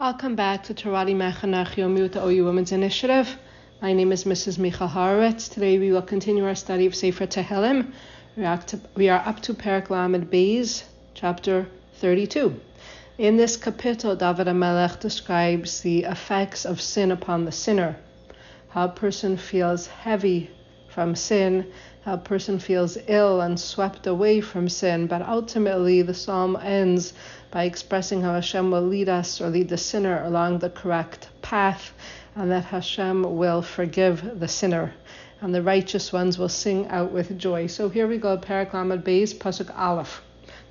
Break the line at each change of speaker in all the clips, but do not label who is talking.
Welcome back to Torat Imecha Nach with the OU Women's Initiative. My name is Mrs. Michal Horowitz. Today we will continue our study of Sefer Tehillim. We are, to, up to Perak Lamed Beis, chapter 32. In this kapitel, David HaMelech describes the effects of sin upon the sinner, how a person feels heavy from sin, a person feels ill and swept away from sin. But ultimately, the psalm ends by expressing how Hashem will lead us or lead the sinner along the correct path and that Hashem will forgive the sinner, and the righteous ones will sing out with joy. So here we go, Perak Lamed Beis, Pasuk Aleph.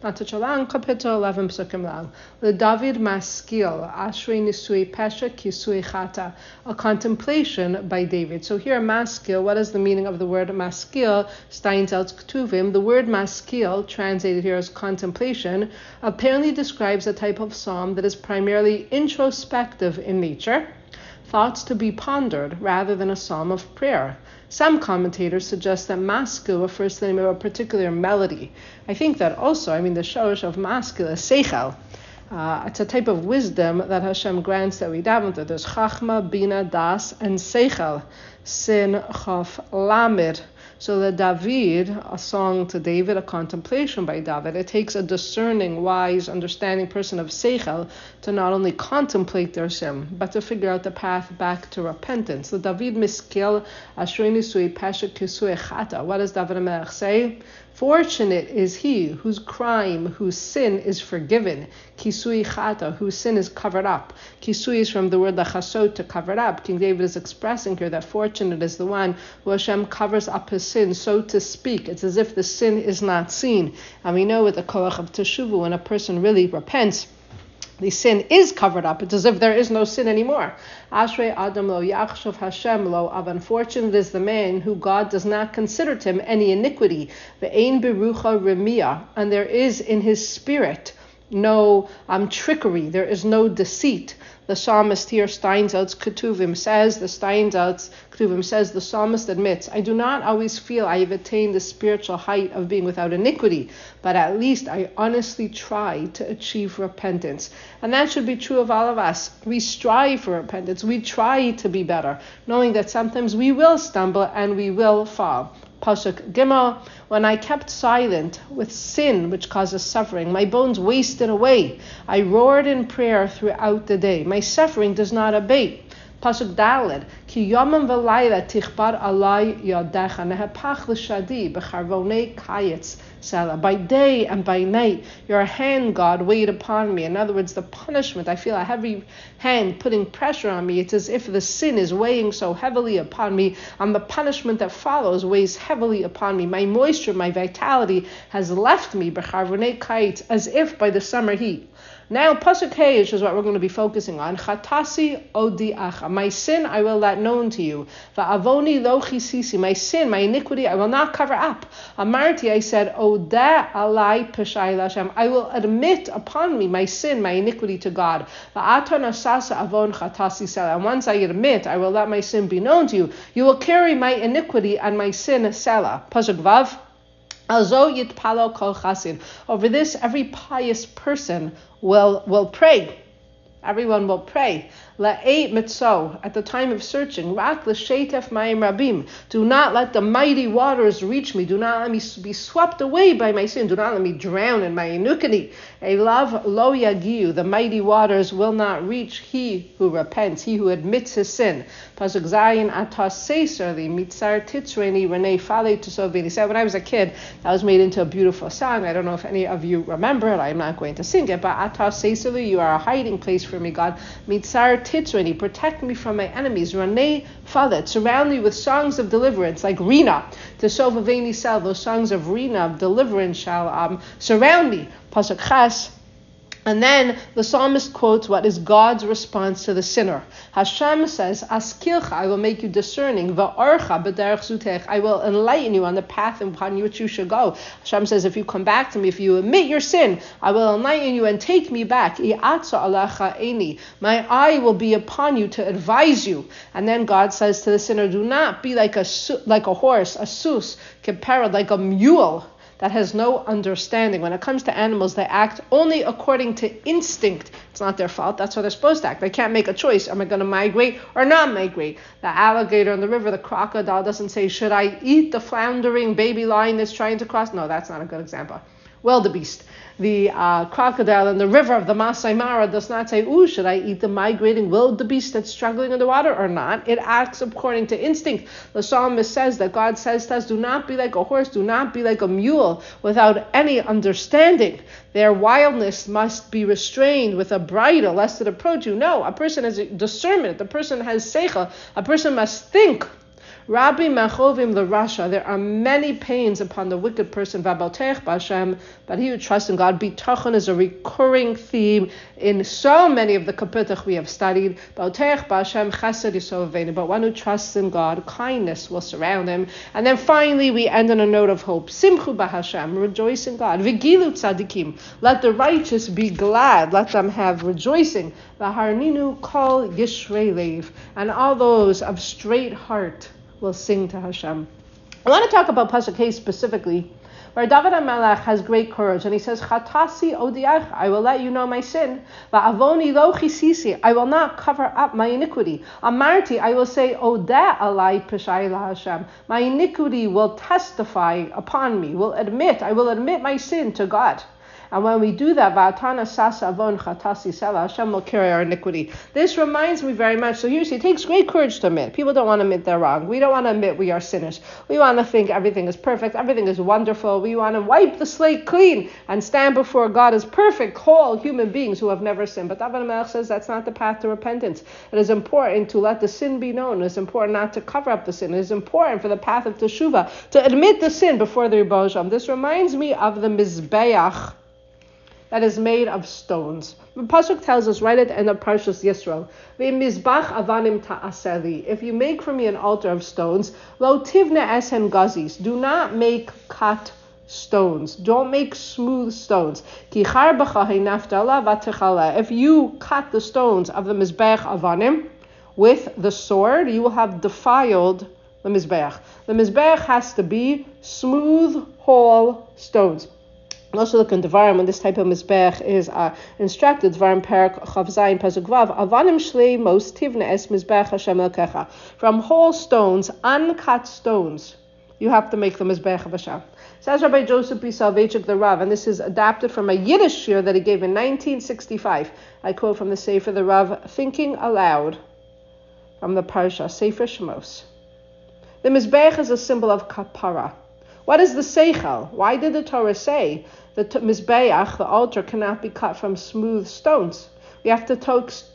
Long 11 psukim long. The David Maskil, Ashrei Nisui Pesha Kisui Chata, a contemplation by David. So here, Maskil, what is the meaning of the word Maskil? Steinsaltz Ktuvim. The word Maskil, translated here as contemplation, apparently describes a type of psalm that is primarily introspective in nature thoughts to be pondered rather than a psalm of prayer. Some commentators suggest that masku refers to the name of a particular melody. I think that also, I mean, the shorish of masku is seichel. Uh, it's a type of wisdom that Hashem grants that we daven to. There's chachma, bina, das, and seichel, sin, chaf, lamid. So the David, a song to David, a contemplation by David, it takes a discerning, wise, understanding person of Seichel to not only contemplate their sin, but to figure out the path back to repentance. The David miskil ashrini sui chata. What does David Melech say? Fortunate is he whose crime, whose sin is forgiven. Kisui chata, whose sin is covered up. Kisui is from the word lachasot, to cover it up. King David is expressing here that fortunate is the one who Hashem covers up his sin, so to speak. It's as if the sin is not seen. And we know with the koach of teshuva, when a person really repents, the sin is covered up. It's as if there is no sin anymore. Ashrei Adam lo yachshov Hashem lo. Of unfortunate is the man who God does not consider to him any iniquity. Ve'ein berucha remia, and there is in his spirit no um, trickery. There is no deceit. The psalmist here, Steinsaltz Ketuvim, says, the Steinsaltz Ketuvim says, the psalmist admits, I do not always feel I have attained the spiritual height of being without iniquity, but at least I honestly try to achieve repentance. And that should be true of all of us. We strive for repentance. We try to be better, knowing that sometimes we will stumble and we will fall. Pasuk Gimel, when I kept silent with sin which causes suffering, my bones wasted away. I roared in prayer throughout the day. My suffering does not abate. Pasuk Daled, Ki yomam v'layla tichbar alay yadecha nehepach l'shadi b'charvonei kayetz sela. By day and by night, your hand, God, weighed upon me. In other words, the punishment, I feel a heavy hand putting pressure on me. It's as if the sin is weighing so heavily upon me, and the punishment that follows weighs heavily upon me. My moisture, my vitality has left me, b'charvonei kayetz, as if by the summer heat. Now, Pasuk Heish is what we're going to be focusing on. Chatasi odiacha. My sin I will let known to you. Va'avoni lo chisisi. My sin, my iniquity, I will not cover up. Amarti, I said, Oda alai peshai lashem. I will admit upon me my sin, my iniquity to God. Va'aton asasa avon chatasi sela. And once I admit, I will let my sin be known to you. You will carry my iniquity and my sin sela. Pasuk Vav. Over this, every pious person will, will pray. Everyone will pray. La'eit mitzo, at the time of searching, rak l'shetef mayim rabim. Do not let the mighty waters reach me. Do not let me be swept away by my sin. Do not let me drown in my iniquity. Elav lo yagiu, the mighty waters will not reach he who repents, he who admits his sin. Pasuk zayin atas seisarli mitzar titzreni renei fale tusovini. When I was a kid, that was made into a beautiful song. I don't know if any of you remember it. I'm not going to sing it, but atas you are a hiding place for me, God. Mitzar titzreni, protect me from my enemies. Renei falet, surround me with songs of deliverance, like Rina. Tesovaveni sel, those songs of Rina, of deliverance shall um, surround me. Pasuk Ches, and then the psalmist quotes what is God's response to the sinner. Hashem says, Askilcha, I will make you discerning. Va'archa I will enlighten you on the path upon which you should go. Hashem says, if you come back to me, if you admit your sin, I will enlighten you and take me back. My eye will be upon you to advise you. And then God says to the sinner, do not be like a like a horse, a sus, compared like a mule that has no understanding. When it comes to animals, they act only according to instinct. It's not their fault. That's how they're supposed to act. They can't make a choice. Am I going to migrate or not migrate? The alligator in the river, the crocodile doesn't say, should I eat the floundering baby lion that's trying to cross? No, that's not a good example. Wildebeest the uh, crocodile in the river of the Masai Mara does not say, ooh, should I eat the migrating wildebeest that's struggling in the water or not? It acts according to instinct. The psalmist says that God says to us, do not be like a horse, do not be like a mule without any understanding. Their wildness must be restrained with a bridle lest it approach you. No, a person has discernment, the person has seicha, a person must think Rabbi Machovim the Rasha, there are many pains upon the wicked person, Bashem, but he who trusts in God, Bitachon is a recurring theme in so many of the kapitach we have studied. Baltech Bashem Chesed but one who trusts in God, kindness will surround him. And then finally we end on a note of hope. Simchu Bahashem, rejoice in God. Vigilu Tzadikim, let the righteous be glad, let them have rejoicing. Vaharninu Kol Yisraelev, and all those of straight heart will sing to Hashem. I want to talk about Pasuk Hay specifically, where David HaMelech has great courage, and he says, Chatasi odiach, I will let you know my sin. Va'avoni lo chisisi, I will not cover up my iniquity. Amarti, I will say, Odeh alai peshai Hashem. My iniquity will testify upon me, will admit, I will admit my sin to God. And when we do that, Va'atana sasa avon chatasi sela, Hashem will carry our iniquity. This reminds me very much. So usually it takes great courage to admit. People don't want to admit they're wrong. We don't want to admit we are sinners. We want to think everything is perfect, everything is wonderful. We want to wipe the slate clean and stand before God as perfect, whole human beings who have never sinned. But David Melech says that's not the path to repentance. It is important to let the sin be known. It is important not to cover up the sin. It is important for the path of teshuvah to admit the sin before the Rebbe This reminds me of the Mizbeach that is made of stones. The pasuk tells us right at the end of Parshas Yisro, "Mizbach avanim ta'aseli." If you make for me an altar of stones, lo tivne esen gazis. Do not make cut stones. Don't make smooth stones. If you cut the stones of the mizbech avanim with the sword, you will have defiled the mizbech. The mizbech has to be smooth, whole stones also look in Devarim when this type of mizbech is uh, instructed. Devarim Perak Chav Zayin Pasuk Avanim Shlei Mos Tivne Es Mizbech Hashem Elkecha. From whole stones, uncut stones, you have to make the mizbech of Hashem. Says Rabbi Joseph B. Soloveitchik the Rav, and this is adapted from a Yiddish shiur that he gave in 1965. I quote from the Sefer the Rav, thinking aloud from the Parsha Sefer Shemos. The mizbech is a symbol of kapara. What is the seichel? Why did the Torah say the mizbeach, the altar, cannot be cut from smooth stones? We have to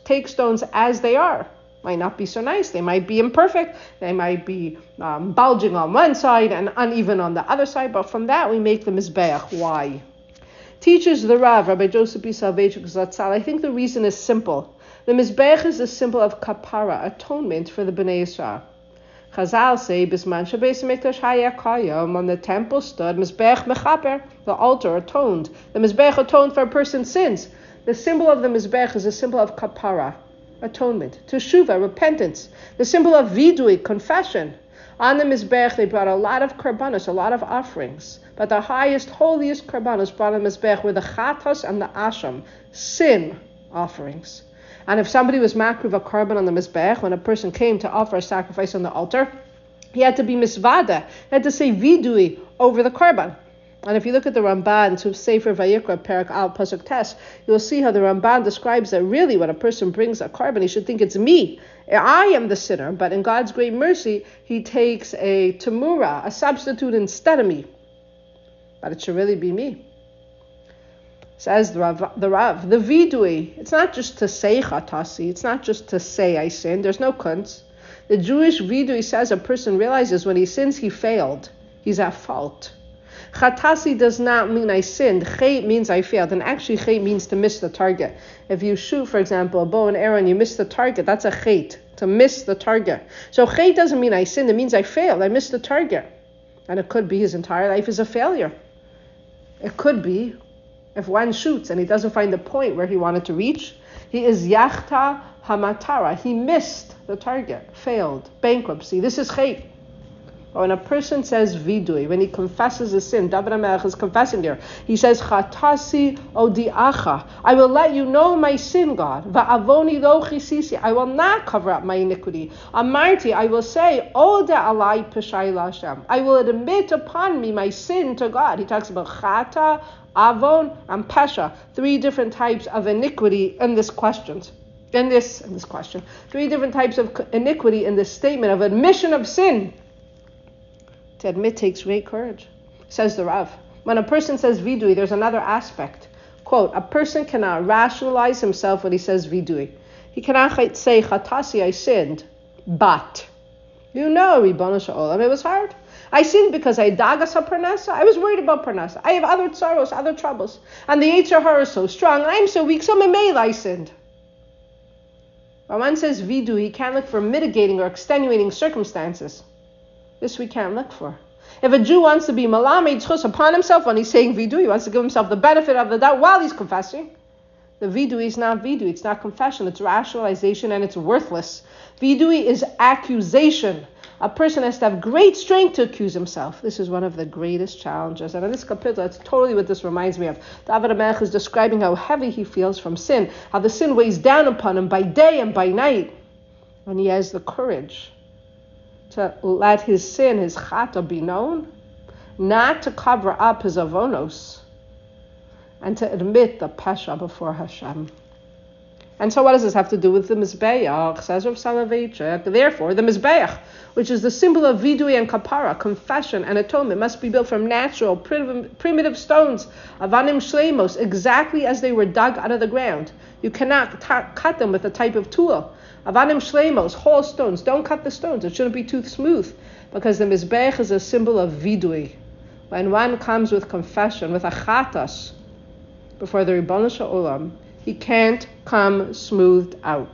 take stones as they are. Might not be so nice. They might be imperfect. They might be um, bulging on one side and uneven on the other side. But from that, we make the mizbeach. Why? Teaches the Rav, Rabbi Joseph B. Soloveitchik Zatzal. I think the reason is simple. The mizbeach is a symbol of kapara, atonement for the Bnei Yisrael. Chazal say, Bisman Shabbos Mikdash Hayakayom, when the temple stood, Mizbech Mechaper, the altar atoned. The Mizbech atoned for a person's sins. The symbol of the Mizbech is a symbol of kapara, atonement, teshuva, repentance. The symbol of vidui, confession. On the Mizbech, they brought a lot of karbanos, a lot of offerings. But the highest, holiest karbanos brought on the Mizbech were the chatos and the asham, sin offerings. And if somebody was makriv a korban on the mizbech, when a person came to offer a sacrifice on the altar, he had to be misvada, he had to say vidui over the korban. And if you look at the Ramban to Sefer Vayikra Perak Al Pasuk Tes, you'll see how the Ramban describes that really when a person brings a korban, he should think it's me. I am the sinner, but in God's great mercy, he takes a tamura, a substitute instead of me. But it should really be me. Says the Rav, the Rav, the vidui, it's not just to say chatasi, it's not just to say I sinned, there's no kunz. The Jewish vidui says a person realizes when he sins he failed, he's at fault. Chatasi does not mean I sinned. Chet means I failed, and actually chet means to miss the target. If you shoot, for example, a bow and arrow and you miss the target, that's a chet, to miss the target. So chet doesn't mean I sinned, it means I failed, I missed the target. And it could be his entire life is a failure. It could be if one shoots and he doesn't find the point where he wanted to reach, he is yachta hamatara. He missed the target, failed, bankruptcy. This is chait. When a person says vidui, when he confesses a sin, David HaMelech is confessing there. He says, Chatasi odiacha. I will let you know my sin, God. Va'avoni lo chisisi. I will not cover up my iniquity. Amarti, I will say, Oda alai peshay Hashem. I will admit upon me my sin to God. He talks about chata, avon, and pesha. Three different types of iniquity in this question. In this, in this question. Three different types of iniquity in this statement of admission of sin. To admit takes great courage, says the Rav. When a person says vidui, there's another aspect. Quote, a person cannot rationalize himself when he says vidui. He cannot say, chatasi, I sinned, but. You know, Ribbana Sha'olam, it was hard. I sinned because I dagas parnasa. I was worried about parnasa. I have other sorrows, other troubles. And the Yetzer Hara is so strong, and I'm so weak, so Mamela I sinned. One says vidu, he can't look for mitigating or extenuating circumstances. This we can't look for. If a Jew wants to be malamed chus upon himself when he's saying vidu, he wants to give himself the benefit of the doubt while he's confessing. The vidui is not vidui, it's not confession, it's rationalization and it's worthless. Vidui is accusation. A person has to have great strength to accuse himself. This is one of the greatest challenges. And in this kapitel, that's totally what this reminds me of. David HaMelech is describing how heavy he feels from sin, how the sin weighs down upon him by day and by night. And he has the courage to let his sin, his chata, be known, not to cover up his avonos, and to admit the pesha before Hashem. And so, what does this have to do with the Mizbeach? Says Rav Soloveitchik. Therefore, the Mizbeach, which is the symbol of vidui and kapara, confession and atonement, must be built from natural, primitive stones, avanim shlemos, exactly as they were dug out of the ground. You cannot cut them with a type of tool. Avanim shlemos, whole stones. Don't cut the stones. It shouldn't be too smooth, because the Mizbeach is a symbol of vidui. When one comes with confession, with a chatas, before the Ribbon Olam, he can't come smoothed out.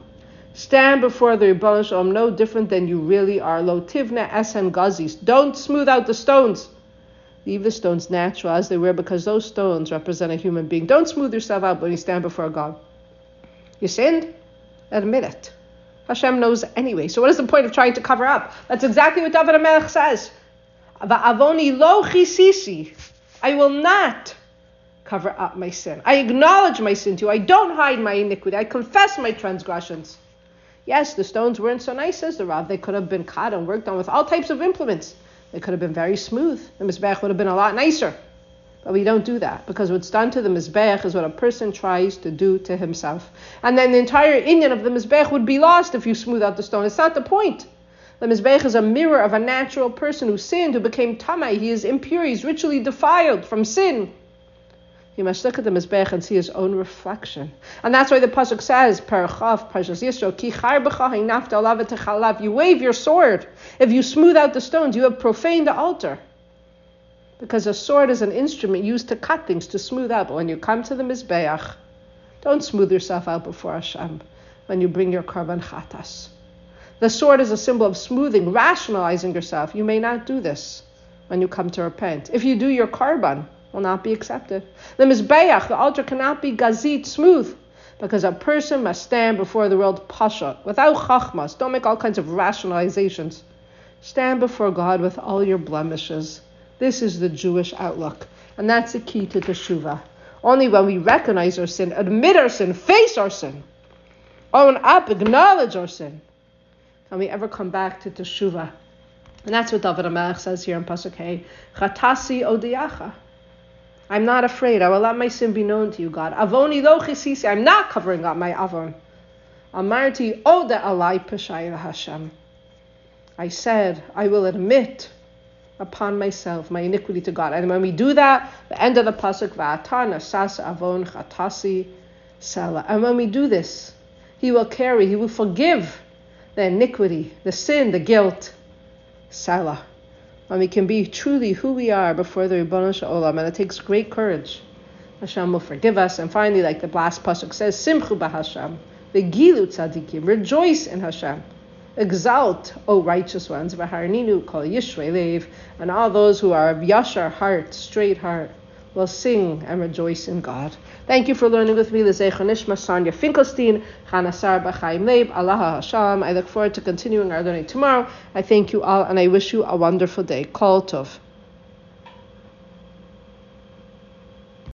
Stand before the Ribbon Shalom no different than you really are. Lo tivna esen gazis. Don't smooth out the stones. Leave the stones natural as they were because those stones represent a human being. Don't smooth yourself out when you stand before God. You sinned? Admit it. Hashem knows anyway. So what is the point of trying to cover up? That's exactly what David HaMelech says. Avoni lo chisisi. I will not cover up my sin. I acknowledge my sin to you. I don't hide my iniquity. I confess my transgressions. Yes, the stones weren't so nice as the Rav. They could have been cut and worked on with all types of implements. They could have been very smooth. The Mizbeach would have been a lot nicer. But we don't do that because what's done to the Mizbeach is what a person tries to do to himself. And then the entire Inyan of the Mizbeach would be lost if you smooth out the stone. It's not the point. The Mizbeach is a mirror of a natural person who sinned, who became tamai. He is impure, he's ritually defiled from sin. He must look at the Mizbech and see his own reflection. And that's why the Pasuk says, Parachav, Parshas Yisro, Ki You wave your sword. If you smooth out the stones, you have profaned the altar. Because a sword is an instrument used to cut things, to smooth out. But when you come to the Mizbeach, don't smooth yourself out before Hashem when you bring your korban chatas. The sword is a symbol of smoothing, rationalizing yourself. You may not do this when you come to repent. If you do your korban, will not be accepted. The Mizbeach, the altar cannot be gazit, smooth, because a person must stand before the world pasha, without chachmas. Don't make all kinds of rationalizations. Stand before God with all your blemishes. This is the Jewish outlook, and that's the key to teshuva. Only when we recognize our sin, admit our sin, face our sin, own up, acknowledge our sin, can we ever come back to teshuva. And that's what David HaMelech says here in Pasuk Hey, Chatasi odiacha. I'm not afraid. I will let my sin be known to you, God. Avoni lo chisisi. I'm not covering up my avon. Amarti oda alai Hashem. I said, I will admit upon myself my iniquity to God. And when we do that, the end of the pasuk, va'atana sas avon chatasi sela. And when we do this, He will carry, He will forgive the iniquity, the sin, the guilt, sala. And we can be truly who we are before the Ribbon Olam, and it takes great courage. Hashem will forgive us. And finally, like the last pasuk says, Simchu b'Hashem, gilu tzadikim, rejoice in Hashem. Exalt, O righteous ones, v'harninu kol yishrei lev, and all those who are of yashar heart, straight heart. will sing and rejoice in God. Thank you for learning with me the Zeichon Nishma Sanya Finkelstein, Chana Sarba Chaim Leib, Allah Hashem. I look forward to continuing our learning tomorrow. I thank you all and I wish you a wonderful day. Kol Tov.